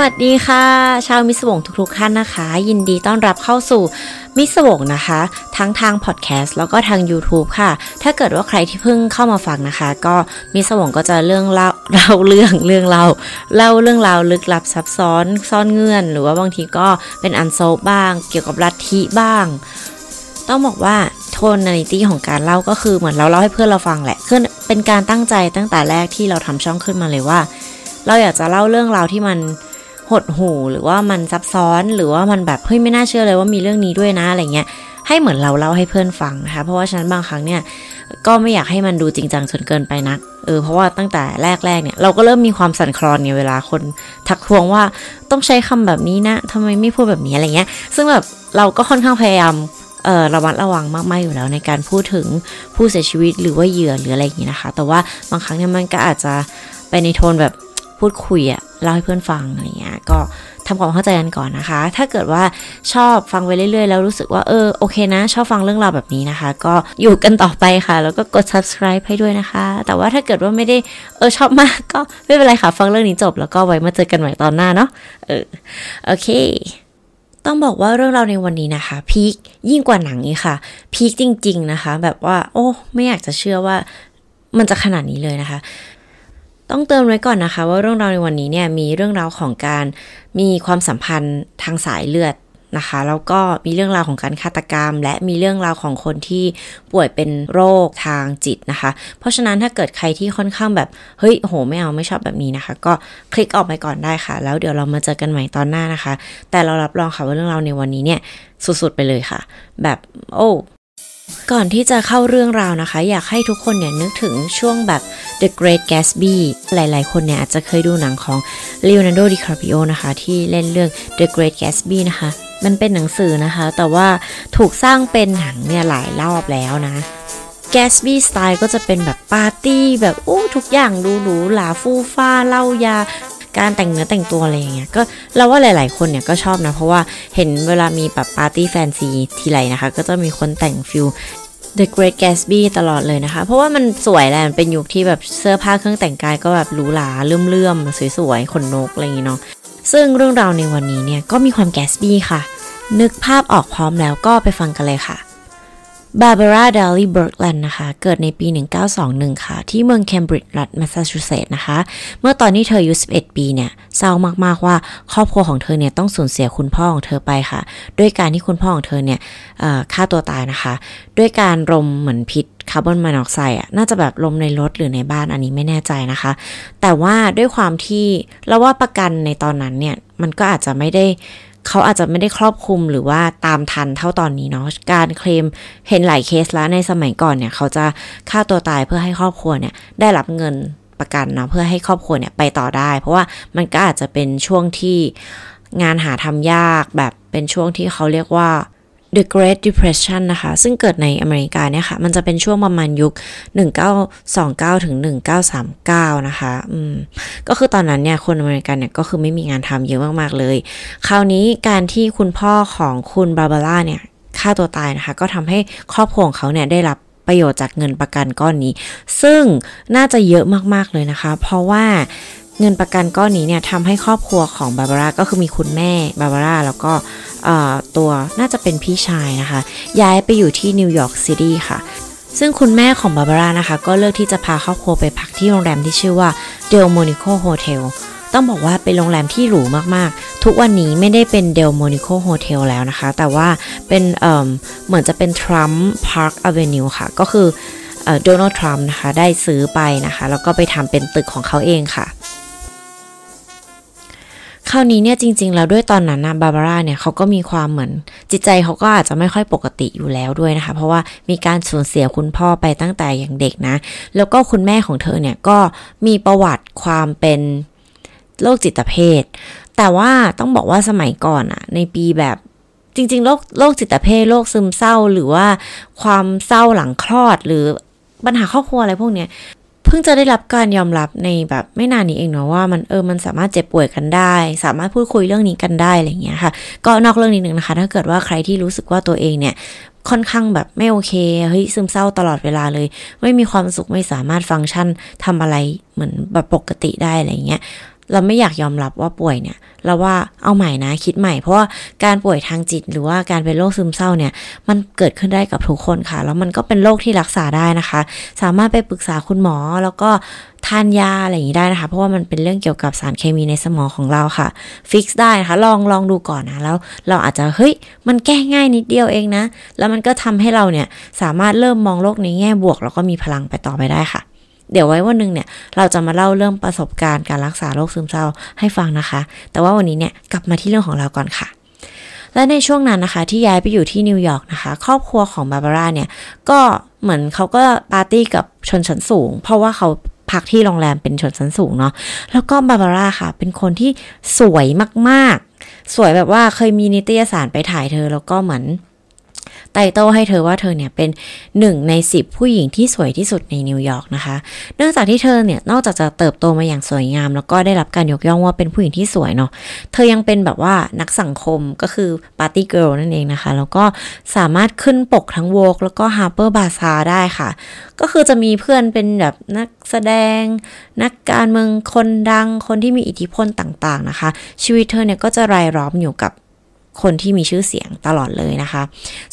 วัสดีค่ะ ชาวมิสวงทุกๆท่านนะคะ ยินดีต้อนรับเข้าสู่มิสวงนะคะ ทั้งทางพอดแคสต์แล้วก็ทาง YouTube ค่ะ ถ้าเกิดว่าใครที่เพิ่งเข้ามาฟังนะคะ ก็มิสวงก็จะเรื่องเล่าเล่าเรื่องเรื่องเล่าเล่าเรื่องราวลึกลับซับซ้อนซ่อนเงื่อน หรือว่าบางทีก็เป็นอันโซบ้าง เกี่ยวกับลัทธิบ้าง ต้องบอกว่าโทนนิตี้ของการเล่าก็คือเหมือนเราเล่าให้เพื่อนเราฟังแหละคือเป็นการตั้งใจตั้งแต่แรกที่เราทำช่องขึ้นมาเลยว่า เราอยากจะเล่าเรื่องราวที่มัน หดหูหรือว่ามันซับซ้อนหรือว่ามันแบบเฮ้ยไม่น่าเชื่อเลยว่ามีเรื่องนี้ด้วยนะอะไรเงี้ยให้เหมือนเราเล่าให้เพื่อนฟังนะคะเพราะว่าฉะนั้นบางครั้งเนี่ยก็ไม่อยากให้มันดูจริงจังจนเกินไปนักเออเพราะว่าตั้งแต่แรกๆเนี่ยเราก็เริ่มมีความสั่นคลอนเนี่ยเวลาคนทักทวงว่าต้องใช้คำแบบนี้นะทำไมไม่พูดแบบนี้อะไรเงี้ย ซึ่งแบบเราก็ค่อนข้างพยายามเออระมัดระวังมากๆอยู่แล้วในการพูดถึงผู้เสียชีวิตหรือว่าเหยื่อหรืออะไรอย่างนี้นะคะ แต่ว่าบางครั้งเนี่ยมันก็อาจจะไปในโทนแบบ พูดคุยอะเล่าให้เพื่อนฟังอะไรเงี้ยก็ทำความเข้าใจกันก่อนนะคะ ถ้าเกิดว่าชอบฟังไปเรื่อยๆ แล้วรู้สึกว่าเออโอเคนะ ชอบฟังเรื่องราวแบบนี้นะคะ ก็อยู่กันต่อไปค่ะ แล้วก็กด subscribe ให้ด้วยนะคะ แต่ว่าถ้าเกิดว่าไม่ได้เออชอบมากก็ไม่เป็นไรค่ะ ฟังเรื่องนี้จบ แล้วก็ไว้มาเจอกันใหม่ตอนหน้าเนาะเออโอเคต้องบอกว่าเรื่องราวในวันนี้นะคะพีคยิ่งกว่าหนังอีกค่ะพีคจริง ๆนะคะ แบบว่า โอ้ ไม่อยากจะเชื่อว่ามันจะขนาดนี้เลยนะคะ ต้องเติมไว้ก่อนนะคะ ว่าเรื่องราวในวันนี้เนี่ยมีเรื่องราวของการมีความสัมพันธ์ทางสายเลือดนะคะแล้วก็มีเรื่องราวของการฆาตกรรม และมีเรื่องราวของคนที่ป่วยเป็นโรคทางจิตนะคะ เพราะฉะนั้นถ้าเกิดใครที่ค่อนข้างแบบเฮ้ยโหไม่เอาไม่ชอบแบบนี้นะคะ ก็คลิกออกไปก่อนได้ค่ะ แล้วเดี๋ยวเรามาเจอกันใหม่ตอนหน้านะคะ แต่เรารับรองค่ะว่าเรื่องราวในวันนี้เนี่ยสุดๆไปเลยค่ะ แบบโอ้ ก่อนที่จะเข้าเรื่องราวนะคะ อยากให้ทุกคนเนี่ยนึกถึงช่วงแบบ The Great Gatsby หลายๆ คนเนี่ยอาจจะเคยดูหนังของ Leonardo DiCaprio นะคะ ที่เล่นเรื่อง The Great Gatsby นะคะ มันเป็นหนังสือนะคะ แต่ว่าถูกสร้างเป็นหนังเนี่ยหลายรอบแล้วนะ Gatsby สไตล์ก็จะเป็นแบบปาร์ตี้แบบโอ้ทุกอย่างดูหรูหราฟูฟ้าเล่ายา การแต่งเนื้อแต่งตัวอะไรอย่างเงี้ยก็เราว่าหลาย ๆ คนเนี่ยก็ชอบนะ เพราะว่าเห็นเวลามีแบบปาร์ตี้แฟนซีทีไรนะคะ ก็จะมีคนแต่ง feel The Great Gatsby ตลอดเลยนะคะ เพราะว่ามันสวยแหละมันเป็นยุคที่แบบเสื้อผ้าเครื่องแต่งกายก็แบบหรูหราเลื่อมๆสวยๆขนนกอะไรอย่างงี้เนาะซึ่งเรื่องราวในวันนี้เนี่ยก็มีความ Gatsby ค่ะ นึกภาพออกพร้อมแล้วก็ไปฟังกันเลยค่ะ บาร์บาร่าดาลีเบิร์กแลนด์นะคะ เกิดในปี 1921 ค่ะ ที่เมืองเคมบริดจ์รัฐแมสซาชูเซตส์นะคะ เมื่อตอนที่เธออายุ 11 ปีเนี่ย เศร้ามาก ๆ ว่าครอบครัวของเธอเนี่ยต้องสูญเสียคุณพ่อของเธอไปค่ะ ด้วยการที่คุณพ่อของเธอเนี่ยฆ่าตัวตายนะคะ ด้วยการรมเหมือนพิษคาร์บอนมอนอกไซด์อะ น่าจะแบบลมในรถหรือในบ้านอันนี้ไม่แน่ใจนะคะ แต่ว่าด้วยความที่เราว่าประกันในตอนนั้นเนี่ย มันก็อาจจะไม่ได้ เขาอาจจะไม่ได้ครอบคลุมหรือว่าตามทันเท่าตอนนี้เนาะการเคลมเห็นหลายเคสแล้วในสมัยก่อนเนี่ย เขาจะฆ่าตัวตายเพื่อให้ครอบครัวเนี่ย ได้รับเงินประกันเนาะเพื่อให้ครอบครัวเนี่ยไปต่อได้ เพราะว่ามันก็อาจจะเป็นช่วงที่งานหาทำยากแบบเป็นช่วงที่เขาเรียกว่า The Great Depression นะคะ ซึ่งเกิดในอเมริกาเนี่ยค่ะ มันจะเป็นช่วงประมาณยุค 1929 ถึง 1939 นะคะอืมก็คือตอนนั้นเนี่ย คนอเมริกันเนี่ย ก็คือไม่มีงานทำเยอะมาก ๆ เลย คราวนี้การที่คุณพ่อของคุณบาบาร่าเนี่ยฆ่าตัวตายนะคะ ก็ทำให้ครอบครัวของเขาเนี่ย ได้รับประโยชน์จากเงินประกันก้อนนี้ ซึ่งน่าจะเยอะมาก ๆ เลยนะคะ เพราะว่า เงินประกันก้อนนี้เนี่ยทำให้ครอบครัวของบาบาร่าก็คือมีคุณแม่บาบาร่าแล้วก็ตัวน่าจะเป็นพี่ชายนะคะ ย้ายไปอยู่ที่นิวยอร์กซิตี้ค่ะ ซึ่งคุณแม่ของบาบาร่านะคะ ก็เลือกที่จะพาครอบครัวไปพักที่โรงแรมที่ชื่อว่าDelmonico Hotel ต้องบอกว่าเป็นโรงแรมที่หรูมากๆ ทุกวันนี้ไม่ได้เป็น Delmonico Hotel แล้วนะคะ แต่ว่าเป็นเเหมือนจะเป็น Trump Park Avenue ค่ะ ก็คือโดนัลด์ทรัมป์นะคะ ได้ซื้อไปนะคะ แล้วก็ไปทำเป็นตึกของเขาเองค่ะ คราวนี้เนี่ยจริง ๆ แล้วด้วยตอนนั้นนะบาบาร่าเนี่ยเขาก็มีความเหมือน จิตใจเขาก็อาจจะไม่ค่อยปกติอยู่แล้วด้วยนะคะ เพราะว่ามีการสูญเสียคุณพ่อไปตั้งแต่อย่างเด็กนะ แล้วก็คุณแม่ของเธอเนี่ยก็มีประวัติความเป็นโรคจิตเภท แต่ว่าต้องบอกว่าสมัยก่อนอะในปีแบบจริงๆโรคโรคจิตเภทโรคซึมเศร้าหรือว่าความเศร้าหลังคลอดหรือปัญหาครอบครัวอะไรพวกเนี้ย พิ่งจะได้รับการยอมรับในแบบไม่นานนี้เองเนาะว่ามันเออมันสามารถเจ็บป่วยกันได้ สามารถพูดคุยเรื่องนี้กันได้อะไรเงี้ยค่ะ ก็นอกเรื่องนิดนึงนะคะ ถ้าเกิดว่าใครที่รู้สึกว่าตัวเองเนี่ยค่อนข้างแบบไม่โอเคเฮ้ยซึมเศร้าตลอดเวลาเลย ไม่มีความสุขไม่สามารถฟังก์ชันทำอะไรเหมือนแบบปกติได้อะไรเงี้ย เราไม่อยากยอมรับว่าป่วยเนี่ย เราว่าเอาใหม่นะคิดใหม่ เพราะว่าการป่วยทางจิตหรือว่าการเป็นโรคซึมเศร้าเนี่ย มันเกิดขึ้นได้กับทุกคนค่ะ แล้วมันก็เป็นโรคที่รักษาได้นะคะ สามารถไปปรึกษาคุณหมอแล้วก็ทานยาอะไรอย่างนี้ได้นะคะ เพราะว่ามันเป็นเรื่องเกี่ยวกับสารเคมีในสมองของเราค่ะ ฟิกซ์ได้นะคะ ลองลองดูก่อนนะ แล้วเราอาจจะ เฮ้ย มันแก้ง่ายนิดเดียวเองนะ แล้วมันก็ทำให้เราเนี่ย สามารถเริ่มมองโลกในแง่บวก แล้วก็มีพลังไปต่อไปได้ค่ะ เดี๋ยวไว้วันหนึ่งเนี่ย เราจะมาเล่าเรื่องประสบการณ์การรักษาโรคซึมเศร้าให้ฟังนะคะ แต่ว่าวันนี้เนี่ยกลับมาที่เรื่องของเราก่อนค่ะและในช่วงนั้นนะคะ ที่ย้ายไปอยู่ที่นิวยอร์กนะคะ ครอบครัวของบาบาร่าเนี่ย ก็เหมือนเขาก็ปาร์ตี้กับชนชั้นสูง เพราะว่าเขาพักที่โรงแรมเป็นชนชั้นสูงเนาะแล้วก็บาบาร่าค่ะ เป็นคนที่สวยมากๆ สวยแบบว่าเคยมีนิตยสารไปถ่ายเธอ แล้วก็เหมือน title ให้เธอว่าเธอเนี่ยเป็นหนึ่งในสิบผู้หญิงที่สวยที่สุดในนิวยอร์กนะคะ เนื่องจากที่เธอเนี่ยนอกจากจะเติบโตมาอย่างสวยงาม แล้วก็ได้รับการยกย่องว่าเป็นผู้หญิงที่สวยเนาะ เธอยังเป็นแบบว่านักสังคมก็คือ party girl นั่นเองนะคะ แล้วก็สามารถขึ้นปกทั้ง Vogue แล้วก็ Harper's Bazaar ได้ค่ะ ก็คือจะมีเพื่อนเป็นแบบนักแสดง นักการเมืองคนดังคนที่มีอิทธิพลต่างๆนะคะ ชีวิตเธอเนี่ยก็จะรายล้อมอยู่กับ คนที่มีชื่อเสียงตลอดเลยนะคะ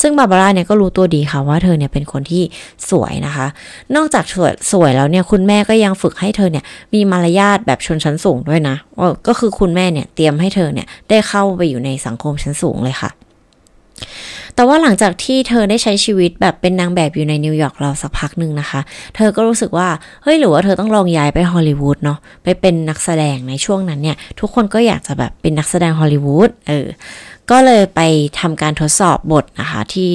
ซึ่งบาบาร่าเนี่ยก็รู้ตัวดีค่ะว่าเธอเนี่ยเป็นคนที่สวยนะคะ นอกจากสวยสวยแล้วเนี่ยคุณแม่ก็ยังฝึกให้เธอเนี่ยมีมารยาทแบบชนชั้นสูงด้วยนะก็คือคุณแม่เนี่ยเตรียมให้เธอเนี่ยได้เข้าไปอยู่ในสังคมชั้นสูงเลยค่ะแต่ว่าหลังจากที่เธอได้ใช้ชีวิตแบบเป็นนางแบบอยู่ในนิวยอร์กเราสักพักหนึ่งนะคะ เธอก็รู้สึกว่า เฮ้ยหรือว่าเธอต้องลองย้ายไปฮอลลีวูดเนาะไปเป็นนักแสดงในช่วงนั้นเนี่ย ทุกคนก็อยากจะแบบเป็นนักแสดงฮอลลีวูดเออ ก็เลยไปทำการทดสอบบทนะคะที่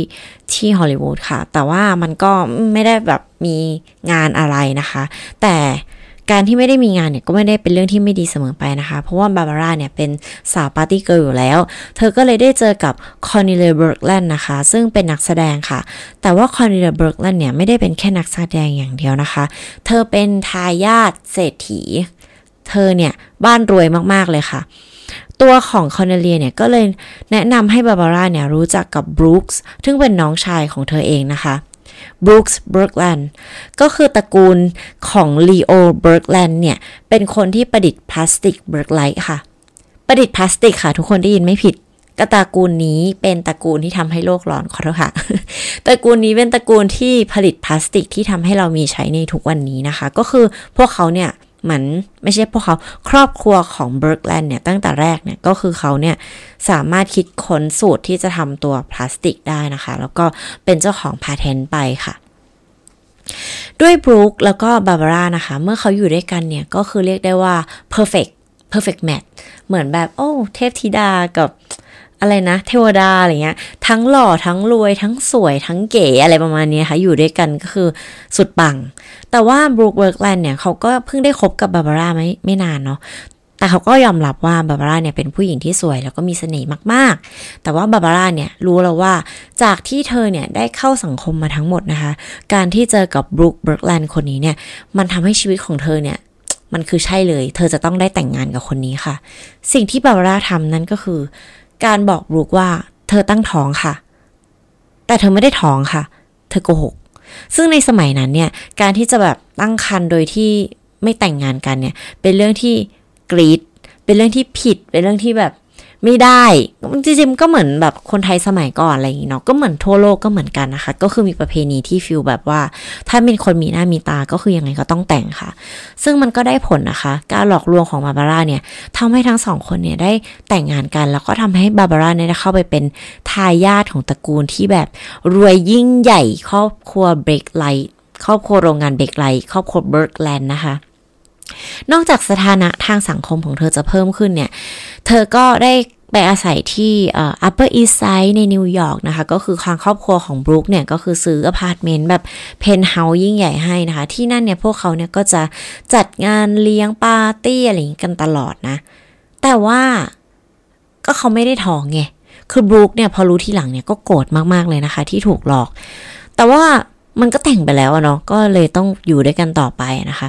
ที่ฮอลลีวูดค่ะ แต่ว่ามันก็ไม่ได้แบบมีงานอะไรนะคะ แต่การที่ไม่ได้มีงานเนี่ยก็ไม่ได้เป็นเรื่องที่ไม่ดีเสมอไปนะคะ เพราะว่าบาบาร่าเนี่ยเป็นสาว party girl อยู่แล้ว เธอก็เลยได้เจอกับคอนเนเลียเบิร์กแลนด์นะคะ ซึ่งเป็นนักแสดงค่ะ แต่ว่าคอนเนเลียเบิร์กแลนด์เนี่ยไม่ได้เป็นแค่นักแสดงอย่างเดียวนะคะ เธอเป็นทายาทเศรษฐี เธอเนี่ยบ้านรวยมากๆเลยค่ะ ตัวของคอนเนเลียเนี่ยก็เลยแนะนำให้บาบาร่าเนี่ยรู้จักกับบรูคส์ซึ่งเป็นน้องชายของเธอเองนะคะบรูคส์เบิร์กแลนด์ก็คือตระกูลของลีโอเบิร์กแลนด์เนี่ย เป็นคนที่ประดิษฐ์พลาสติก Bakelite ค่ะ ประดิษฐ์พลาสติกค่ะ ทุกคนได้ยินไม่ผิดก็ตระกูลนี้เป็นตระกูลที่ทำให้โลกร้อนขอโทษค่ะ ตระกูลนี้เป็นตระกูลที่ผลิตพลาสติกที่ทำให้เรามีใช้ในทุกวันนี้นะคะ ก็คือพวกเขาเนี่ย เหมือนไม่ใช่พวกเขาครอบครัวของเบิร์กแลนด์เนี่ย ตั้งแต่แรกเนี่ย ก็คือเขาเนี่ย สามารถคิดค้นสูตรที่จะทำตัวพลาสติกได้นะคะ แล้วก็เป็นเจ้าของ patent ไปค่ะด้วยบรูคแล้วก็บาบาร่านะคะ เมื่อเขาอยู่ด้วยกันเนี่ย ก็คือเรียกได้ว่า perfect perfect match เหมือนแบบ โอ้ เทพธิดากับ อะไรนะ เทวดาอะไรเงี้ย ทั้งหล่อทั้งรวยทั้งสวยทั้งเก๋อะไรประมาณนี้ค่ะ อยู่ด้วยกันก็คือสุดปัง แต่ว่าบรูคเวิร์กแลนด์เนี่ยเขาก็เพิ่งได้คบกับบาบาร่าไม่ไม่นานเนาะแต่เขาก็ยอมรับว่าบาบาร่าเนี่ยเป็นผู้หญิงที่สวยแล้วก็มีเสน่ห์มากๆ แต่ว่าบาบาร่าเนี่ยรู้แล้วว่าจากที่เธอเนี่ยได้เข้าสังคมมาทั้งหมดนะคะ การที่เจอกับบรูคเบิร์กแลนด์คนนี้เนี่ย มันทำให้ชีวิตของเธอเนี่ย มันคือใช่เลย เธอจะต้องได้แต่งงานกับคนนี้ค่ะ สิ่งที่บาบาร่าทำนั่นก็คือ การบอกบรูกว่า เธอตั้งท้องค่ะ แต่เธอไม่ได้ท้องค่ะ เธอโกหก ซึ่งในสมัยนั้นเนี่ย การที่จะแบบตั้งครรภ์โดยที่ไม่แต่งงานกันเนี่ย เป็นเรื่องที่กรีด เป็นเรื่องที่ผิด เป็นเรื่องที่แบบ ไม่ได้จริงๆก็เหมือนแบบคนไทยสมัยก่อนอะไรอย่างเงี้เนาะก็เหมือนทั่วโลกก็เหมือนกันนะคะ ก็คือมีประเพณีที่ feel แบบว่า ถ้าเป็นคนมีหน้ามีตาก็คือยังไงก็ต้องแต่งค่ะ ซึ่งมันก็ได้ผลนะคะ การหลอกลวงของบาบาร่าเนี่ยทำให้ทั้งสองคนเนี่ยได้แต่งงานกัน แล้วก็ทำให้บาบาร่าเนี่ยได้เข้าไปเป็นทายาทของตระกูลที่แบบรวยยิ่งใหญ่ครอบครัว Bakelite ครอบครัวโรงงาน Bakelite ครอบครัวเบิร์กแลนด์นะคะ นอกจากสถานะทางสังคมของเธอจะเพิ่มขึ้นเนี่ย เธอก็ได้ไปอาศัยที่ Upper East Side ในนิวยอร์กนะคะ ก็คือทางครอบครัวของบรูคเนี่ย ก็คือซื้ออพาร์ตเมนต์แบบเพนท์เฮาส์ยิ่งใหญ่ให้นะคะ ที่นั่นเนี่ย พวกเขาเนี่ยก็จะจัดงานเลี้ยงปาร์ตี้อะไรอย่างกันตลอดนะ แต่ว่าก็เขาไม่ได้ท้องไง คือบรูคเนี่ย พอรู้ทีหลังเนี่ยก็โกรธมากๆเลยนะคะ ที่ถูกหลอก แต่ว่ามันก็แต่งไปแล้วเนาะ ก็เลยต้องอยู่ด้วยกันต่อไปนะคะ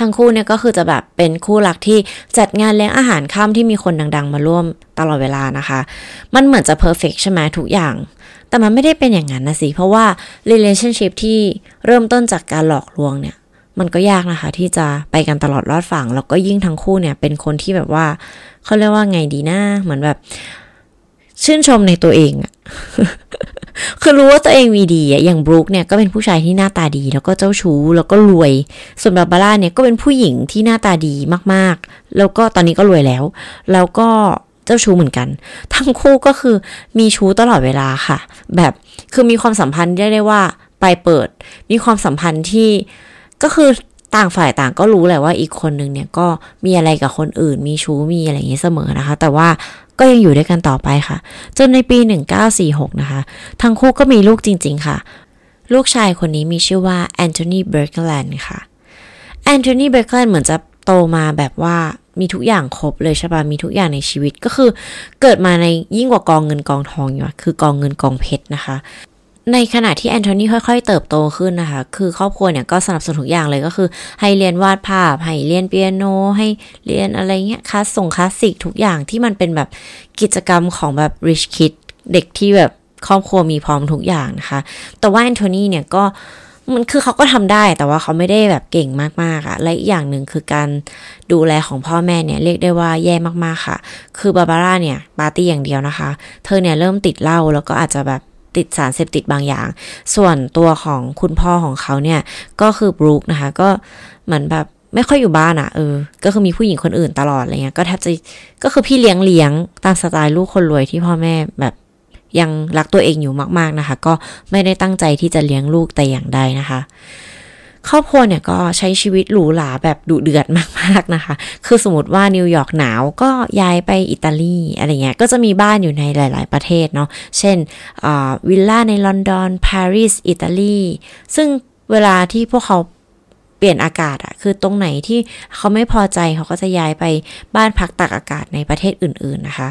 ทั้งคู่เนี่ยก็คือจะแบบเป็นคู่รักที่จัดงานเลี้ยงอาหารค่ำที่มีคนดัง ๆ มาร่วมตลอดเวลานะคะ มันเหมือนจะเพอร์เฟกใช่ไหมทุกอย่าง แต่มันไม่ได้เป็นอย่างนั้นนะสิ เพราะว่า relationship ที่เริ่มต้นจากการหลอกลวงเนี่ย มันก็ยากนะคะ ที่จะไปกันตลอดรอดฝั่งแล้วก็ยิ่งทั้งคู่เนี่ยเป็นคนที่แบบว่าเขาเรียกว่าไงดีนะเหมือนแบบ ชื่นชมในตัวเองอะคือรู้ว่าตัวเองมีดีอะอย่างบรูคเนี่ยก็เป็นผู้ชายที่หน้าตาดี แล้วก็เจ้าชู้แล้วก็รวย ส่วนบาบาร่าเนี่ยก็เป็นผู้หญิงที่หน้าตาดีมากๆ แล้วก็ตอนนี้ก็รวยแล้ว แล้วก็เจ้าชู้เหมือนกัน ทั้งคู่ก็คือมีชู้ตลอดเวลาค่ะ แบบคือมีความสัมพันธ์ได้ได้ว่าไปเปิด มีความสัมพันธ์ที่ก็คือต่างฝ่ายต่างก็รู้แหละว่าอีกคนนึงเนี่ยก็มีอะไรกับคนอื่น มีชู้มีอะไรอย่างเงี้ยเสมอนะคะ แต่ว่า ก็ยังอยู่ด้วยกันต่อไปค่ะ จนในปี 1946 นะคะ ทั้งคู่ก็มีลูกจริง ๆ ค่ะ ลูกชายคนนี้มีชื่อว่าแอนโทนีเบอร์กแลนด์ค่ะแอนโทนีเบอร์กแลนด์เหมือนจะโตมาแบบว่ามีทุกอย่างครบเลยใช่ปะมีทุกอย่างในชีวิตก็คือเกิดมาในยิ่งกว่ากองเงินกองทองอยู่คือ กองเงินกองเพชรนะคะ ในขณะที่แอนโทนีค่อยๆ เติบโตขึ้นนะคะ คือครอบครัวเนี่ยก็สนับสนุนทุกอย่างเลยก็คือ ให้เรียนวาดภาพ ให้เรียนเปียโน ให้เรียนอะไรเงี้ยคลาสส่งคลาสสิกทุกอย่างที่มันเป็นแบบกิจกรรมของแบบ rich kid เด็กที่แบบครอบครัวมีพร้อมทุกอย่างนะคะ แต่ว่าแอนโทนีเนี่ยก็มันคือเขาก็ทำได้แต่ว่าเขาไม่ได้แบบเก่งมากๆอะและอีกอย่างหนึ่งคือการดูแลของพ่อแม่เนี่ยเรียกได้ว่าแย่มากๆค่ะ คือบาบาร่าเนี่ยปาร์ตี้อย่างเดียวนะคะ เธอเนี่ยเริ่มติดเหล้าแล้วก็อาจจะแบบ ติดสารเสพติดบางอย่าง ส่วนตัวของคุณพ่อของเขาเนี่ยก็คือบรูคนะคะ ก็เหมือนแบบไม่ค่อยอยู่บ้านอะ่ะเออ ก็คือมีผู้หญิงคนอื่นตลอดอะไรเงี้ย ก็แทบจะก็คือพี่เลี้ยงเลี้ยงตามสไตล์ลูกคนรวยที่พ่อแม่แบบยังรักตัวเองอยู่มาก ๆนะคะ ก็ไม่ได้ตั้งใจที่จะเลี้ยงลูกแต่อย่างใดนะคะ ครอบครัวเนี่ยก็ใช้ชีวิตหรูหราแบบดุเดือดมากๆนะคะ คือสมมติว่านิวยอร์กหนาวก็ย้ายไปอิตาลีอะไรเงี้ย ก็จะมีบ้านอยู่ในหลาย ๆ ประเทศเนาะ เช่นวิลล่าในลอนดอน ปารีส อิตาลี ซึ่งเวลาที่พวกเขาเปลี่ยนอากาศอะคือตรงไหนที่เขาไม่พอใจเขาก็จะย้ายไปบ้านพักตักอากาศในประเทศอื่น ๆ นะคะ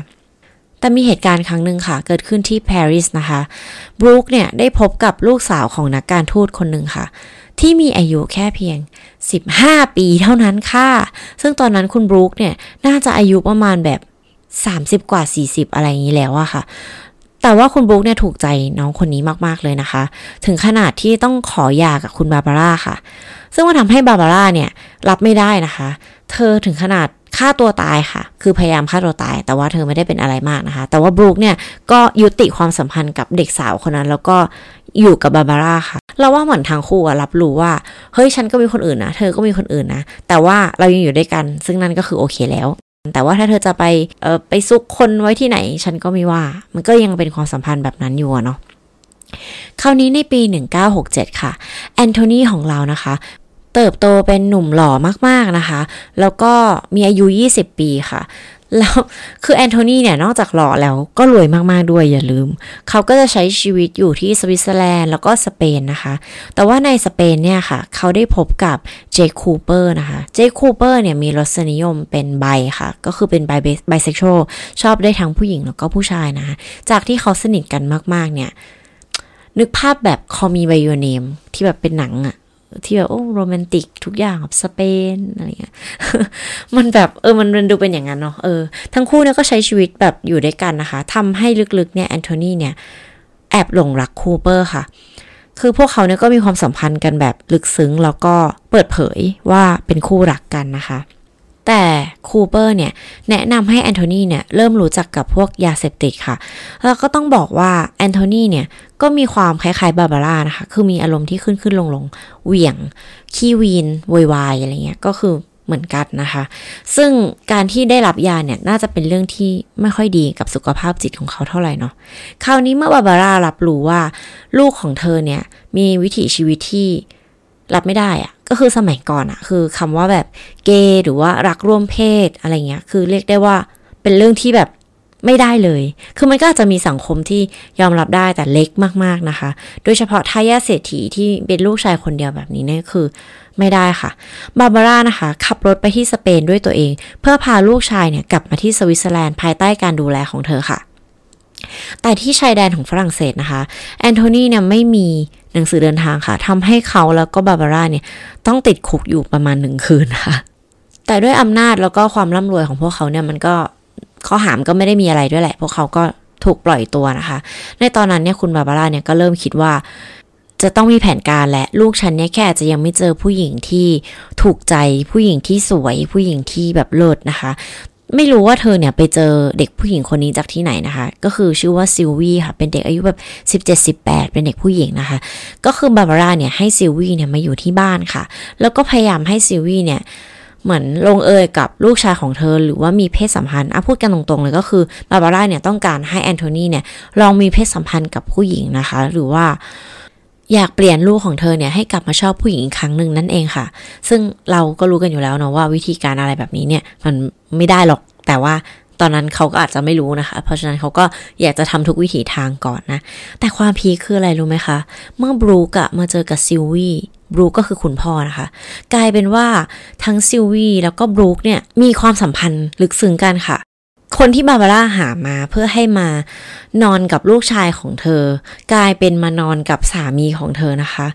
แต่มีเหตุการณ์ครั้งหนึ่งค่ะ เกิดขึ้นที่ปารีสนะคะบรูคเนี่ยได้พบกับลูกสาวของนักการทูตคนหนึ่งค่ะ ที่มีอายุแค่เพียง 15 ปีเท่านั้นค่ะ ซึ่งตอนนั้นคุณบรูคเนี่ยน่าจะอายุประมาณแบบ 30 กว่า 40 อะไรอย่างนี้แล้วอะค่ะแต่ว่าคุณบรูคเนี่ยถูกใจน้องคนนี้มากๆเลยนะคะ ถึงขนาดที่ต้องขอหย่ากับคุณบาบาร่าค่ะ ซึ่งมันทำให้บาบาร่าเนี่ยรับไม่ได้นะคะ เธอถึงขนาด ฆ่าตัวตายค่ะ คือพยายามฆ่าตัวตาย แต่ว่าเธอไม่ได้เป็นอะไรมากนะคะ แต่ว่าบรูคเนี่ยก็ยุติความสัมพันธ์กับเด็กสาวคนนั้น แล้วก็อยู่กับบาบาร่าค่ะ เราว่าเหมือนทางคู่อะรับรู้ว่า เฮ้ยฉันก็มีคนอื่นนะ เธอก็มีคนอื่นนะ แต่ว่าเรายังอยู่ด้วยกัน ซึ่งนั่นก็คือโอเคแล้ว แต่ว่าถ้าเธอจะไป เออไปซุกคนไว้ที่ไหน ฉันก็ไม่ว่า มันก็ยังเป็นความสัมพันธ์แบบนั้นอยู่เนาะคราวนี้ในปี 1967 ค่ะ แอนโทนีของเรานะคะ เติบโตเป็นหนุ่มหล่อมากๆนะคะ แล้วก็มีอายุ 20 ปีค่ะ แล้วคือแอนโทนีเนี่ยนอกจากหล่อแล้วก็รวยมากๆด้วยอย่าลืม เขาก็จะใช้ชีวิตอยู่ที่สวิตเซอร์แลนด์แล้วก็สเปนนะคะ แต่ว่าในสเปนเนี่ยค่ะ เขาได้พบกับเจคคูเปอร์นะคะ เจคคูเปอร์เนี่ยมีรสนิยมเป็น bi ค่ะ ก็คือเป็น bi bisexual ชอบได้ทั้งผู้หญิงแล้วก็ผู้ชายนะจากที่เขาสนิทกันมากๆเนี่ยนึกภาพแบบ Call Me by Your Name ที่แบบเป็นหนังอะ ที่แบบโอ้โรแมนติกทุกอย่างแบบสเปนอะไรเงี้ย มันแบบเออมันดูเป็นอย่างนั้นเนาะเออทั้งคู่เนี่ยก็ใช้ชีวิตแบบอยู่ด้วยกันนะคะทำให้ลึกๆเนี่ยแอนโทนีเนี่ยแอบหลงรักคูเปอร์ค่ะ คือพวกเขาเนี่ยก็มีความสัมพันธ์กันแบบลึกซึ้งแล้วก็เปิดเผยว่าเป็นคู่รักกันนะคะ แต่คูเปอร์เนี่ยแนะนำให้แอนโทนีเนี่ยเริ่มรู้จักกับพวกยาเสพติดค่ะ แล้วก็ต้องบอกว่าแอนโทนีเนี่ยก็มีความคล้ายๆบาบาร่านะคะ คือมีอารมณ์ที่ขึ้นขึ้นลงลงเหวี่ยง ขี้วีนโวยวายอะไรเงี้ย ก็คือเหมือนกันนะคะ ซึ่งการที่ได้รับยาเนี่ยน่าจะเป็นเรื่องที่ไม่ค่อยดีกับสุขภาพจิตของเขาเท่าไหร่เนาะ คราวนี้เมื่อบาบาร่ารับรู้ว่า ลูกของเธอเนี่ยมีวิถีชีวิตที่รับไม่ได้อะ ก็คือสมัยก่อนอะคือคำว่าแบบเกย์หรือว่ารักร่วมเพศอะไรเงี้ย คือเรียกได้ว่าเป็นเรื่องที่แบบไม่ได้เลย คือมันก็อาจจะมีสังคมที่ยอมรับได้แต่เล็กมากๆนะคะ โดยเฉพาะทายาเศรษฐีที่เป็นลูกชายคนเดียวแบบนี้เนี่ยคือไม่ได้ค่ะ บาบาร่านะคะ ขับรถไปที่สเปนด้วยตัวเอง เพื่อพาลูกชายเนี่ยกลับมาที่สวิตเซอร์แลนด์ภายใต้การดูแลของเธอค่ะ แต่ที่ชายแดนของฝรั่งเศสนะคะ แอนโทนีเนี่ยไม่มี หนังสือเดินทางค่ะทำให้เขาแล้วก็บาบาร่าเนี่ยต้องติดคุกอยู่ประมาณหนึ่งคืนค่ะ แต่ด้วยอำนาจแล้วก็ความร่ำรวยของพวกเขาเนี่ยมันก็ข้อหามก็ไม่ได้มีอะไรด้วยแหละ พวกเขาก็ถูกปล่อยตัวนะคะ ในตอนนั้นเนี่ยคุณบาบาร่าเนี่ยก็เริ่มคิดว่าจะต้องมีแผนการและลูกฉันเนี่ยแค่อาจจะยังไม่เจอผู้หญิงที่ถูกใจผู้หญิงที่สวยผู้หญิงที่แบบเลิศนะคะ ไม่รู้ว่าเธอเนี่ยไปเจอเด็กผู้หญิงคนนี้จากที่ไหนนะคะ ก็คือชื่อว่าซิลวี่ค่ะ เป็นเด็กอายุแบบ 17-18 เป็นเด็กผู้หญิงนะคะ ก็คือบาบาร่าเนี่ยให้ซิลวี่เนี่ยมาอยู่ที่บ้านค่ะ แล้วก็พยายามให้ซิลวี่เนี่ยเหมือนลงเอยกับลูกชายของเธอหรือว่ามีเพศสัมพันธ์อะพูดกันตรงๆเลยก็คือบาบาร่าเนี่ยต้องการให้แอนโทนีเนี่ยลองมีเพศสัมพันธ์กับผู้หญิงนะคะ หรือว่า อยากเปลี่ยนลูกของเธอเนี่ยให้กลับมาชอบผู้หญิงอีกครั้งหนึ่งนั่นเองค่ะ ซึ่งเราก็รู้กันอยู่แล้วเนาะว่าวิธีการอะไรแบบนี้เนี่ยมันไม่ได้หรอกแต่ว่าตอนนั้นเขาก็อาจจะไม่รู้นะคะ เพราะฉะนั้นเขาก็อยากจะทำทุกวิถีทางก่อนนะ แต่ความพีคคืออะไรรู้ไหมคะ เมื่อบรูกะมาเจอกับซิลวี่บรูก็คือคุณพ่อนะคะ กลายเป็นว่าทั้งซิลวี่แล้วก็บรูคเนี่ยมีความสัมพันธ์ลึกซึ้งกันค่ะ คนที่บาบาร่าหามาเพื่อให้มานอนกับลูกชายของเธอ กลายเป็นมานอนกับสามีของเธอนะคะ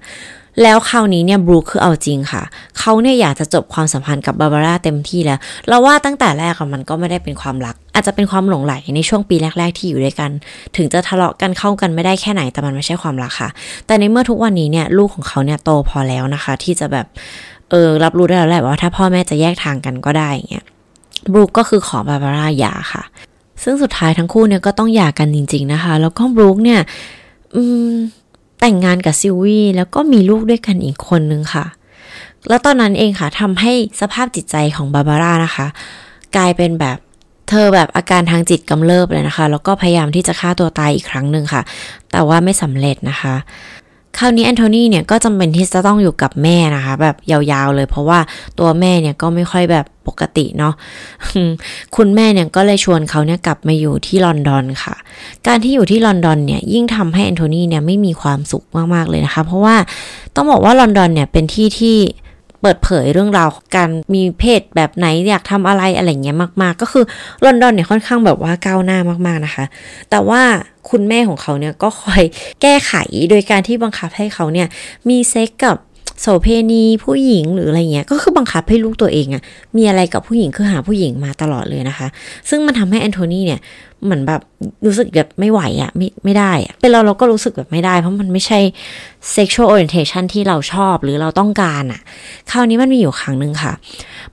แล้วคราวนี้เนี่ยบรูคคือเอาจริงค่ะ เขาเนี่ยอยากจะจบความสัมพันธ์กับบาบาร่าเต็มที่แล้ว เราว่าตั้งแต่แรกมันก็ไม่ได้เป็นความรัก อาจจะเป็นความหลงไหลในช่วงปีแรก ๆ ที่อยู่ด้วยกัน ถึงจะทะเลาะกันเข้ากันไม่ได้แค่ไหนแต่มันไม่ใช่ความรักค่ะ แต่ในเมื่อทุกวันนี้เนี่ยลูกของเขาเนี่ยโตพอแล้วนะคะ ที่จะแบบเออรับรู้ได้แล้วแหละว่าถ้าพ่อแม่จะแยกทางกันก็ได้อย่างเงี้ย บรูคก็คือขอบาบาร่าหย่าค่ะ ซึ่งสุดท้ายทั้งคู่เนี่ยก็ต้องหย่ากันจริง ๆนะคะ แล้วก็บรูคเนี่ยอืมแต่งงานกับซิลวี่แล้วก็มีลูกด้วยกันอีกคนนึงค่ะ แล้วตอนนั้นเองค่ะทำให้สภาพจิตใจของบาบาร่านะคะ กลายเป็นแบบเธอแบบอาการทางจิตกำเริบเลยนะคะ แล้วก็พยายามที่จะฆ่าตัวตายอีกครั้งหนึ่งค่ะ แต่ว่าไม่สำเร็จนะคะ คราวนี้แอนโทนีเนี่ยก็จำเป็นที่จะต้องอยู่กับแม่นะคะ แบบยาวๆเลย เพราะว่าตัวแม่เนี่ยก็ไม่ค่อยแบบปกติเนาะคุณแม่เนี่ยก็เลยชวนเขาเนี่ยกลับมาอยู่ที่ลอนดอนค่ะ การที่อยู่ที่ลอนดอนเนี่ยยิ่งทำให้แอนโทนีเนี่ยไม่มีความสุขมากๆเลยนะคะ เพราะว่าต้องบอกว่าลอนดอนเนี่ยเป็นที่ที่ เปิดเผยเรื่องราวการมีเพศแบบไหนอยากทำอะไรอะไรเงี้ยมากๆ ก็คือลอนดอนเนี่ยค่อนข้างแบบว่าก้าวหน้ามากๆนะคะ แต่ว่าคุณแม่ของเขาเนี่ยก็คอยแก้ไขโดยการที่บังคับให้เขาเนี่ยมีเซ็กกับ โสเพณีผู้หญิงหรืออะไรเงี้ยก็คือบังคับให้ลูกตัวเองอะมีอะไรกับผู้หญิงคือหาผู้หญิงมาตลอดเลยนะคะ ซึ่งมันทำให้แอนโทนีเนี่ยเหมือนแบบรู้สึกแบบไม่ไหวอะไม่ไม่ได้อะเป็นเราเราก็รู้สึกแบบไม่ได้ เพราะมันไม่ใช่ sexual orientation ที่เราชอบหรือเราต้องการอะคราวนี้มันมีอยู่ครั้งหนึ่งค่ะ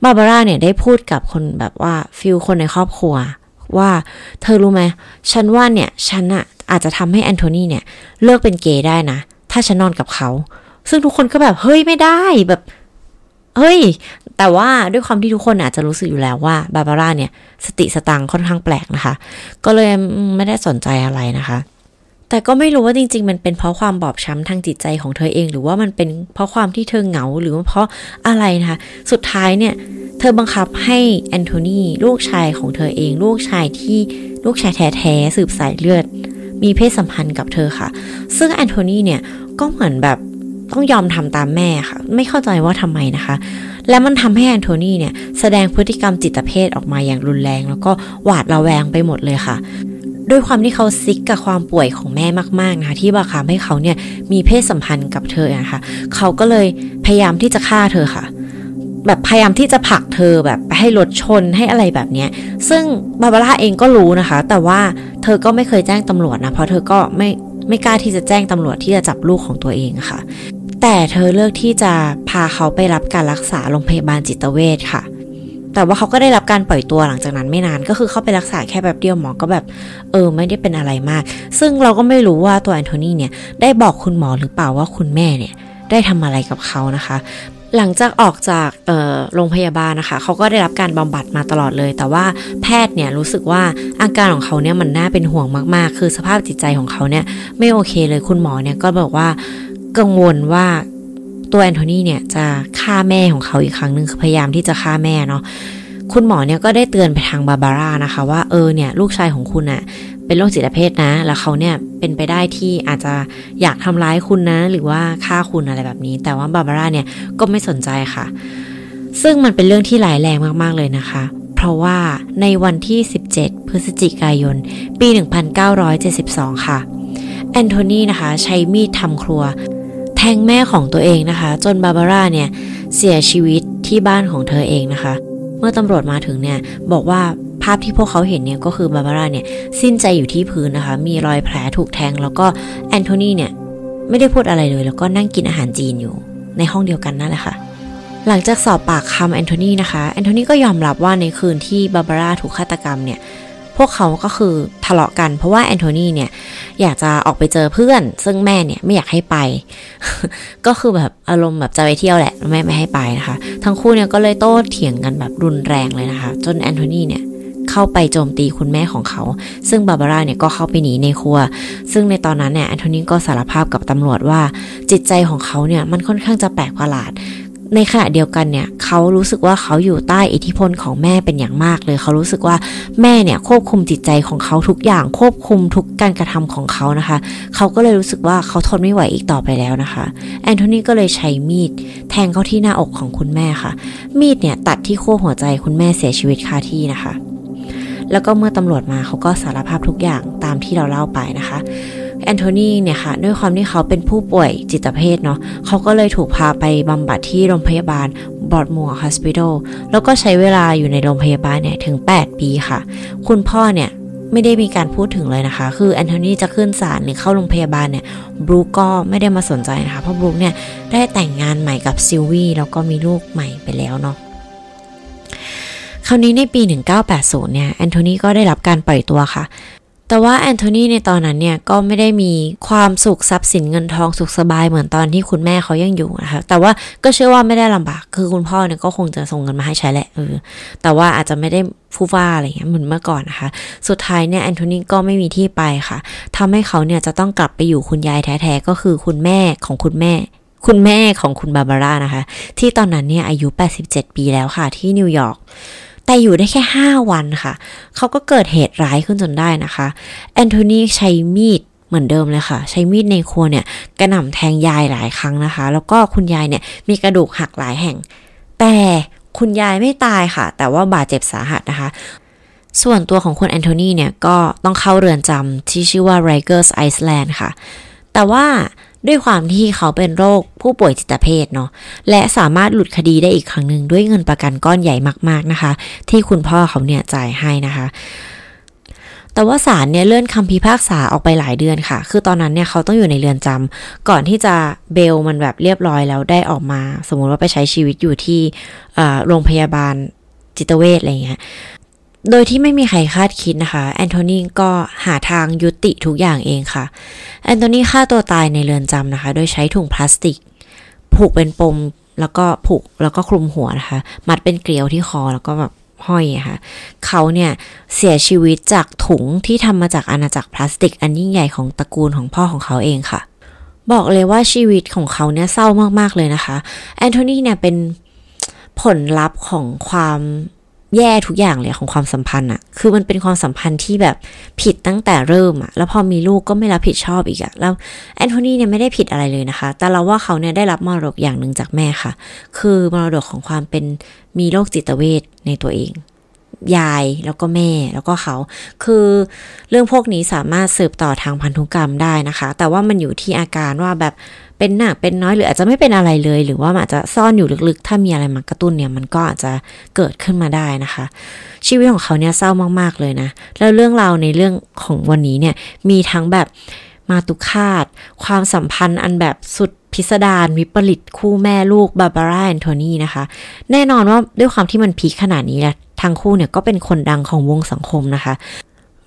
บาบาร่าเนี่ยได้พูดกับคนแบบว่า feel คนในครอบครัวว่าเธอรู้ไหมฉันว่าเนี่ยฉันอะอาจจะทำให้แอนโทนีเนี่ยเลิกเป็นเกย์ได้นะ ถ้าฉันนอนกับเขา ซึ่งทุกคนก็แบบเฮ้ยไม่ได้แบบเฮ้ย แต่ว่าด้วยความที่ทุกคนอาจจะรู้สึกอยู่แล้วว่าบาบาร่าเนี่ยสติสตังค่อนข้างแปลกนะคะ ก็เลยไม่ได้สนใจอะไรนะคะ แต่ก็ไม่รู้ว่าจริง ๆ มันเป็นเพราะความบอบช้ำทางจิตใจของเธอเอง หรือว่ามันเป็นเพราะความที่เธอเหงาหรือว่าเพราะอะไรนะคะ สุดท้ายเนี่ย เธอบังคับให้แอนโทนีลูกชายของเธอเอง ลูกชายที่ลูกชายแท้ๆสืบสายเลือด มีเพศสัมพันธ์กับเธอค่ะ ซึ่งแอนโทนีเนี่ยก็เหมือนแบบ ต้องยอมทำตามแม่ค่ะ ไม่เข้าใจว่าทำไมนะคะ และมันทำให้แอนโทนีเนี่ย แสดงพฤติกรรมจิตเภทออกมาอย่างรุนแรง แล้วก็หวาดระแวงไปหมดเลยค่ะ ด้วยความที่เขาซิกกับความป่วยของแม่มากๆนะคะที่บังคับให้เขาเนี่ยมีเพศสัมพันธ์กับเธอนะคะเขาก็เลยพยายามที่จะฆ่าเธอค่ะแบบพยายามที่จะผลักเธอแบบให้รถชนให้อะไรแบบเนี้ย ซึ่งบาบาร่าเองก็รู้นะคะ แต่ว่าเธอก็ไม่เคยแจ้งตำรวจนะ เพราะเธอก็ไม่ไม่กล้าที่จะแจ้งตำรวจที่จะจับลูกของตัวเองค่ะ แต่เธอเลือกที่จะพาเขาไปรับการรักษาโรงพยาบาลจิตเวชค่ะ แต่ว่าเขาก็ได้รับการปล่อยตัวหลังจากนั้นไม่นาน ก็คือเข้าไปรักษาแค่แบบเดียวหมอก็แบบ เออ ไม่ได้เป็นอะไรมาก ซึ่งเราก็ไม่รู้ว่าตัวแอนโทนีเนี่ยได้บอกคุณหมอหรือเปล่าว่าคุณแม่เนี่ยได้ทำอะไรกับเขานะคะหลังจากออกจากโรงพยาบาลนะคะ เขาก็ได้รับการบำบัดมาตลอดเลย แต่ว่าแพทย์เนี่ยรู้สึกว่าอาการของเขาเนี่ยมันน่าเป็นห่วงมากๆ คือสภาพจิตใจของเขาเนี่ยไม่โอเคเลยคุณหมอเนี่ยก็บอกว่า กังวลว่าตัวแอนโทนีเนี่ยจะฆ่าแม่ของเขาอีกครั้งหนึ่งคือพยายามที่จะฆ่าแม่เนาะคุณหมอเนี่ยก็ได้เตือนไปทางบาบาร่านะคะ ว่าเออเนี่ยลูกชายของคุณอะเป็นโรคจิตเภทนะ แล้วเขาเนี่ยเป็นไปได้ที่อาจจะอยากทำร้ายคุณนะ หรือว่าฆ่าคุณอะไรแบบนี้ แต่ว่าบาบาร่าเนี่ยก็ไม่สนใจค่ะ ซึ่งมันเป็นเรื่องที่หลายแรงมาก ๆ เลยนะคะ เพราะว่าในวันที่ 17 พฤศจิกายน ปี 1972 ค่ะ แอนโทนีนะคะ ใช้มีดทำครัว แทงแม่ของตัวเองนะคะ จนบาบาร่าเนี่ยเสียชีวิตที่บ้านของเธอเองนะคะ เมื่อตำรวจมาถึงเนี่ยบอกว่าภาพที่พวกเขาเห็นเนี่ยก็คือบาบาร่าเนี่ยสิ้นใจอยู่ที่พื้นนะคะ มีรอยแผลถูกแทง แล้วก็แอนโทนีเนี่ยไม่ได้พูดอะไรเลย แล้วก็นั่งกินอาหารจีนอยู่ในห้องเดียวกันนั่นแหละค่ะ หลังจากสอบปากคำแอนโทนีนะคะ แอนโทนีก็ยอมรับว่าในคืนที่บาบาร่าถูกฆาตกรรมเนี่ย พวกเขาก็คือทะเลาะกัน เพราะว่าแอนโทนีเนี่ยอยากจะออกไปเจอเพื่อน ซึ่งแม่เนี่ยไม่อยากให้ไป ก็คือแบบอารมณ์แบบจะไปเที่ยวแหละแม่ไม่ให้ไปนะคะ ทั้งคู่เนี่ยก็เลยโต้เถียงกันแบบรุนแรงเลยนะคะ จนแอนโทนีเนี่ยเข้าไปโจมตีคุณแม่ของเขา ซึ่งบาบาร่าเนี่ยก็เข้าไปหนีในครัว ซึ่งในตอนนั้นเนี่ยแอนโทนีก็สารภาพกับตำรวจว่าจิตใจของเขาเนี่ยมันค่อนข้างจะแปลกประหลาด ในขณะเดียวกันเนี่ยเขารู้สึกว่าเขาอยู่ใต้อิทธิพลของแม่เป็นอย่างมากเลย เขารู้สึกว่าแม่เนี่ยควบคุมจิตใจของเขาทุกอย่างควบคุมทุกการกระทำของเขานะคะ เขาก็เลยรู้สึกว่าเขาทนไม่ไหวอีกต่อไปแล้วนะคะ แอนโทนีก็เลยใช้มีด แทงเข้าที่หน้าอกของคุณแม่ค่ะ มีดเนี่ยตัดที่ขั้วหัวใจคุณแม่เสียชีวิตคาที่นะคะ แล้วก็เมื่อตำรวจมาเขาก็สารภาพทุกอย่างตามที่เราเล่าไปนะคะ แอนโทนีเนี่ยค่ะด้วยความที่เขาเป็นผู้ป่วยจิตเภทเนาะเขาก็เลยถูกพาไปบำบัดที่โรงพยาบาล Broadmoor Hospital แล้วก็ใช้เวลาอยู่ในโรงพยาบาลเนี่ยถึง 8 ปีค่ะ คุณพ่อเนี่ยไม่ได้มีการพูดถึงเลยนะคะ คือแอนโทนีจะขึ้นศาลหรือเข้าโรงพยาบาลเนี่ย บรูก็ไม่ได้มาสนใจนะคะ เพราะบรูเนี่ยได้แต่งงานใหม่กับซิลวี่แล้วก็มีลูกใหม่ไปแล้วเนาะ คราวนี้ในปี 1980 เนี่ย แอนโทนีก็ได้รับการปล่อยตัวค่ะ แต่ว่าแอนโทนีในตอนนั้นเนี่ยก็ไม่ได้มีความสุขทรัพย์สินเงินทองสุขสบายเหมือนตอนที่คุณแม่เขายังอยู่นะคะแต่ว่าก็เชื่อว่าไม่ได้ลำบากคือคุณพ่อเนี่ยก็คงจะส่งเงินมาให้ใช้แหละเออแต่ว่าอาจจะไม่ได้ฟูฟ้าอะไรเงี้ยเหมือนเมื่อก่อนนะคะ สุดท้ายเนี่ยแอนโทนีก็ไม่มีที่ไปค่ะทำให้เขาเนี่ยจะต้องกลับไปอยู่คุณยายแท้ๆก็คือคุณแม่ของคุณแม่คุณแม่ของคุณบาบาร่านะคะ ที่ตอนนั้นเนี่ยอายุ 87 ปีแล้วค่ะที่นิวยอร์ก แต่อยู่ได้แค่ 5 วันค่ะ เขาก็เกิดเหตุร้ายขึ้นจนได้นะคะ แอนโทนีใช้มีดเหมือนเดิมเลยค่ะ ใช้มีดในครัวเนี่ยกระหน่ำแทงยายหลายครั้งนะคะ แล้วก็คุณยายเนี่ยมีกระดูกหักหลายแห่ง แต่คุณยายไม่ตายค่ะ แต่ว่าบาดเจ็บสาหัสนะคะ ส่วนตัวของคุณแอนโทนีเนี่ยก็ต้องเข้าเรือนจำที่ชื่อว่า Rikers Island ค่ะ แต่ว่า ด้วยความที่เขาเป็นโรคผู้ป่วยจิตเภทเนาะและสามารถหลุดคดีได้อีกครั้งหนึ่งด้วยเงินประกันก้อนใหญ่มากๆนะคะ ที่คุณพ่อเขาเนี่ยจ่ายให้นะคะ แต่ว่าศาลเนี่ยเลื่อนคำพิพากษาออกไปหลายเดือนค่ะ คือตอนนั้นเนี่ยเขาต้องอยู่ในเรือนจำก่อนที่จะเบลมันแบบเรียบร้อยแล้วได้ออกมา สมมุติว่าไปใช้ชีวิตอยู่ที่โรงพยาบาลจิตเวชอะไรเงี้ย โดยที่ไม่มีใครคาดคิดนะคะ แอนโทนีก็หาทางยุติทุกอย่างเองค่ะ แอนโทนีฆ่าตัวตายในเรือนจำนะคะ โดยใช้ถุงพลาสติก ผูกเป็นปมแล้วก็ผูกแล้วก็คลุมหัวนะคะ มัดเป็นเกลียวที่คอแล้วก็แบบห้อยค่ะ เขาเนี่ยเสียชีวิตจากถุงที่ทำมาจากอาณาจักรพลาสติก อันยิ่งใหญ่ของตระกูลของพ่อของเขาเองค่ะ บอกเลยว่าชีวิตของเขาเนี่ยเศร้ามากๆเลยนะคะ แอนโทนีเนี่ยเป็นผลลัพธ์ของความ แย่ทุกอย่างเลยของความสัมพันธ์อะคือมันเป็นความสัมพันธ์ที่แบบผิดตั้งแต่เริ่มอะแล้วพอมีลูกก็ไม่รับผิดชอบอีกอะแล้วแอนโทนีเนี่ยไม่ได้ผิดอะไรเลยนะคะ แต่เราว่าเขาเนี่ยได้รับมรดกอย่างหนึ่งจากแม่ค่ะ คือมรดกของความเป็นมีโรคจิตเวทในตัวเอง ยายแล้วก็แม่แล้วก็เขา คือเรื่องพวกนี้สามารถสืบต่อทางพันธุกรรมได้นะคะ แต่ว่ามันอยู่ที่อาการว่าแบบ เป็นหนักเป็นน้อยหรืออาจจะไม่เป็นอะไรเลย หรือว่าอาจจะซ่อนอยู่ลึกๆ ถ้ามีอะไรมากระตุ้นเนี่ยมันก็อาจจะเกิดขึ้นมาได้นะคะ ชีวิตของเขาเนี่ยเศร้ามากๆเลยนะ แล้วเรื่องราวในเรื่องของวันนี้เนี่ยมีทั้งแบบมาตุคาต ความสัมพันธ์อันแบบสุดพิสดารวิปริตคู่แม่ลูกบาบาร่าแอนโทนีนะคะ แน่นอนว่าด้วยความที่มันพีคขนาดนี้แหละทั้งคู่เนี่ยก็เป็นคนดังของวงสังคมนะคะ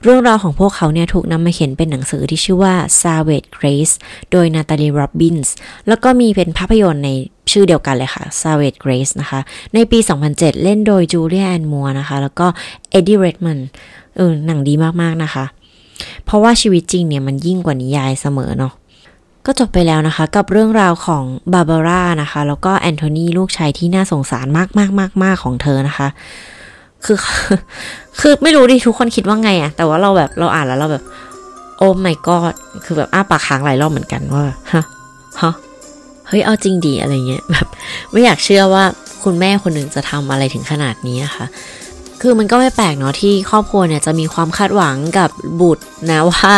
เรื่องราวของพวกเขาเนี่ยถูกนำมาเขียนเป็นหนังสือที่ชื่อว่า Savage Grace โดยนาตาลีโรบินส์แล้วก็มีเป็นภาพยนตร์ในชื่อเดียวกันเลยค่ะ Savage Grace นะคะ ในปี 2007 เล่นโดยจูลีแอนมัวร์นะคะ แล้วก็เอ็ดดี้เรดเมนเออหนังดีมากๆนะคะ เพราะว่าชีวิตจริงเนี่ยมันยิ่งกว่านิยายเสมอเนาะก็จบไปแล้วนะคะ กับเรื่องราวของบาบาร่านะคะ แล้วก็แอนโทนีลูกชายที่น่าสงสารมากๆๆๆของเธอนะคะ คือ คือไม่รู้ดิทุกคนคิดว่าไงอะแต่ว่าเราแบบเราอ่านแล้วเราแบบ โอ้ไม่ก็คือแบบอ้าปากค้างหลายรอบเหมือนกันว่าฮะฮะเฮ้ยเอาจริงดีอะไรเงี้ยแบบ ไม่อยากเชื่อว่าคุณแม่คนหนึ่งจะทำอะไรถึงขนาดนี้นะคะคือมันก็ไม่แปลกเนาะที่ครอบครัวเนี่ยจะมีความคาดหวังกับบุตรนะว่า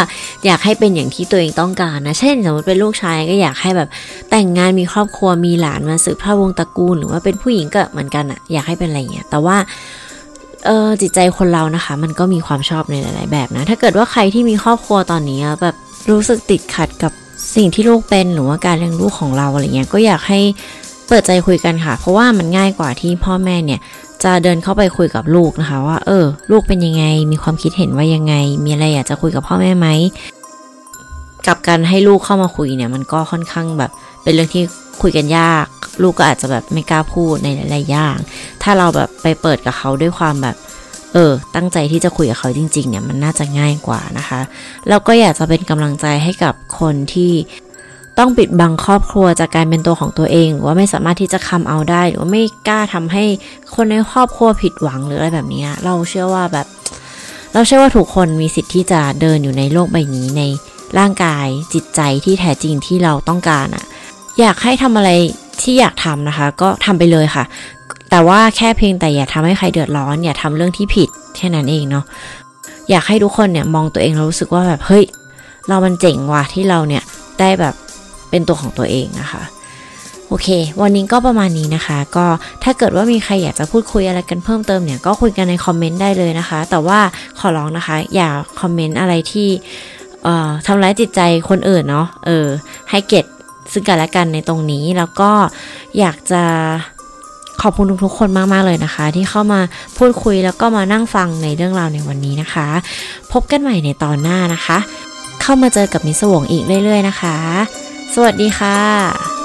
อยากให้เป็นอย่างที่ตัวเองต้องการนะ เช่น สมมติเป็นลูกชายก็อยากให้แบบแต่งงานมีครอบครัวมีหลานมาสืบทอดวงตระกูล หรือว่าเป็นผู้หญิงก็เหมือนกันอะอยากให้เป็นอะไรเงี้ยแต่ว่า เออจิตใจคนเรานะคะ มันก็มีความชอบในหลาย ๆ แบบนะ ถ้าเกิดว่าใครที่มีครอบครัวตอนนี้แบบรู้สึกติดขัดกับสิ่งที่ลูกเป็นหรือว่าการเลี้ยงลูกของเราอะไรเงี้ยก็อยากให้เปิดใจคุยกันค่ะ เพราะว่ามันง่ายกว่าที่พ่อแม่เนี่ยจะเดินเข้าไปคุยกับลูกนะคะ ว่า เออ ลูกเป็นยังไง มีความคิดเห็นว่ายังไง มีอะไรอยากจะคุยกับพ่อแม่ไหมกับการให้ลูกเข้ามาคุยเนี่ย มันก็ค่อนข้างแบบ เป็นเรื่องที่คุยกันยาก ลูกก็อาจจะแบบไม่กล้าพูดในหลายๆอย่าง ถ้าเราแบบไปเปิดกับเขาด้วยความแบบ เออ ตั้งใจที่จะคุยกับเขาจริง ๆ เนี่ยมันน่าจะง่ายกว่านะคะแล้วก็อยากจะเป็นกำลังใจให้กับคนที่ต้องปิดบังครอบครัวจากการเป็นตัวของตัวเอง หรือว่าไม่สามารถที่จะคำเอาได้ หรือว่าไม่กล้าทำให้คนในครอบครัวผิดหวังหรืออะไรแบบนี้ เราเชื่อว่าแบบ เราเชื่อว่าทุกคนมีสิทธิ์ที่จะเดินอยู่ในโลกใบนี้ในร่างกายจิตใจที่แท้จริงที่เราต้องการอะ อยากให้ทำอะไรที่อยากทำนะคะ ก็ทำไปเลยค่ะ แต่ว่าแค่เพียงแต่อย่าทำให้ใครเดือดร้อน อย่าทำเรื่องที่ผิดแค่นั้นเองเนาะอยากให้ทุกคนเนี่ยมองตัวเองแล้วรู้สึกว่าแบบเฮ้ยเรามันเจ๋งว่ะที่เราเนี่ยได้แบบเป็นตัวของตัวเองนะคะโอเค วันนี้ก็ประมาณนี้นะคะ ก็ถ้าเกิดว่ามีใครอยากจะพูดคุยอะไรกันเพิ่มเติมเนี่ย ก็คุยกันในคอมเมนต์ได้เลยนะคะ แต่ว่าขอร้องนะคะ อย่าคอมเมนต์อะไรที่ทำร้ายจิตใจคนอื่นเนาะเออให้เก็ต ซึ่งกันและกันในตรงนี้แล้วก็อยากจะขอบคุณทุกๆคนมากๆเลยนะคะ ที่เข้ามาพูดคุยแล้วก็มานั่งฟังในเรื่องราวในวันนี้นะคะ พบกันใหม่ในตอนหน้านะคะ เข้ามาเจอกับมิสวงอีกเรื่อยๆนะคะ สวัสดีค่ะ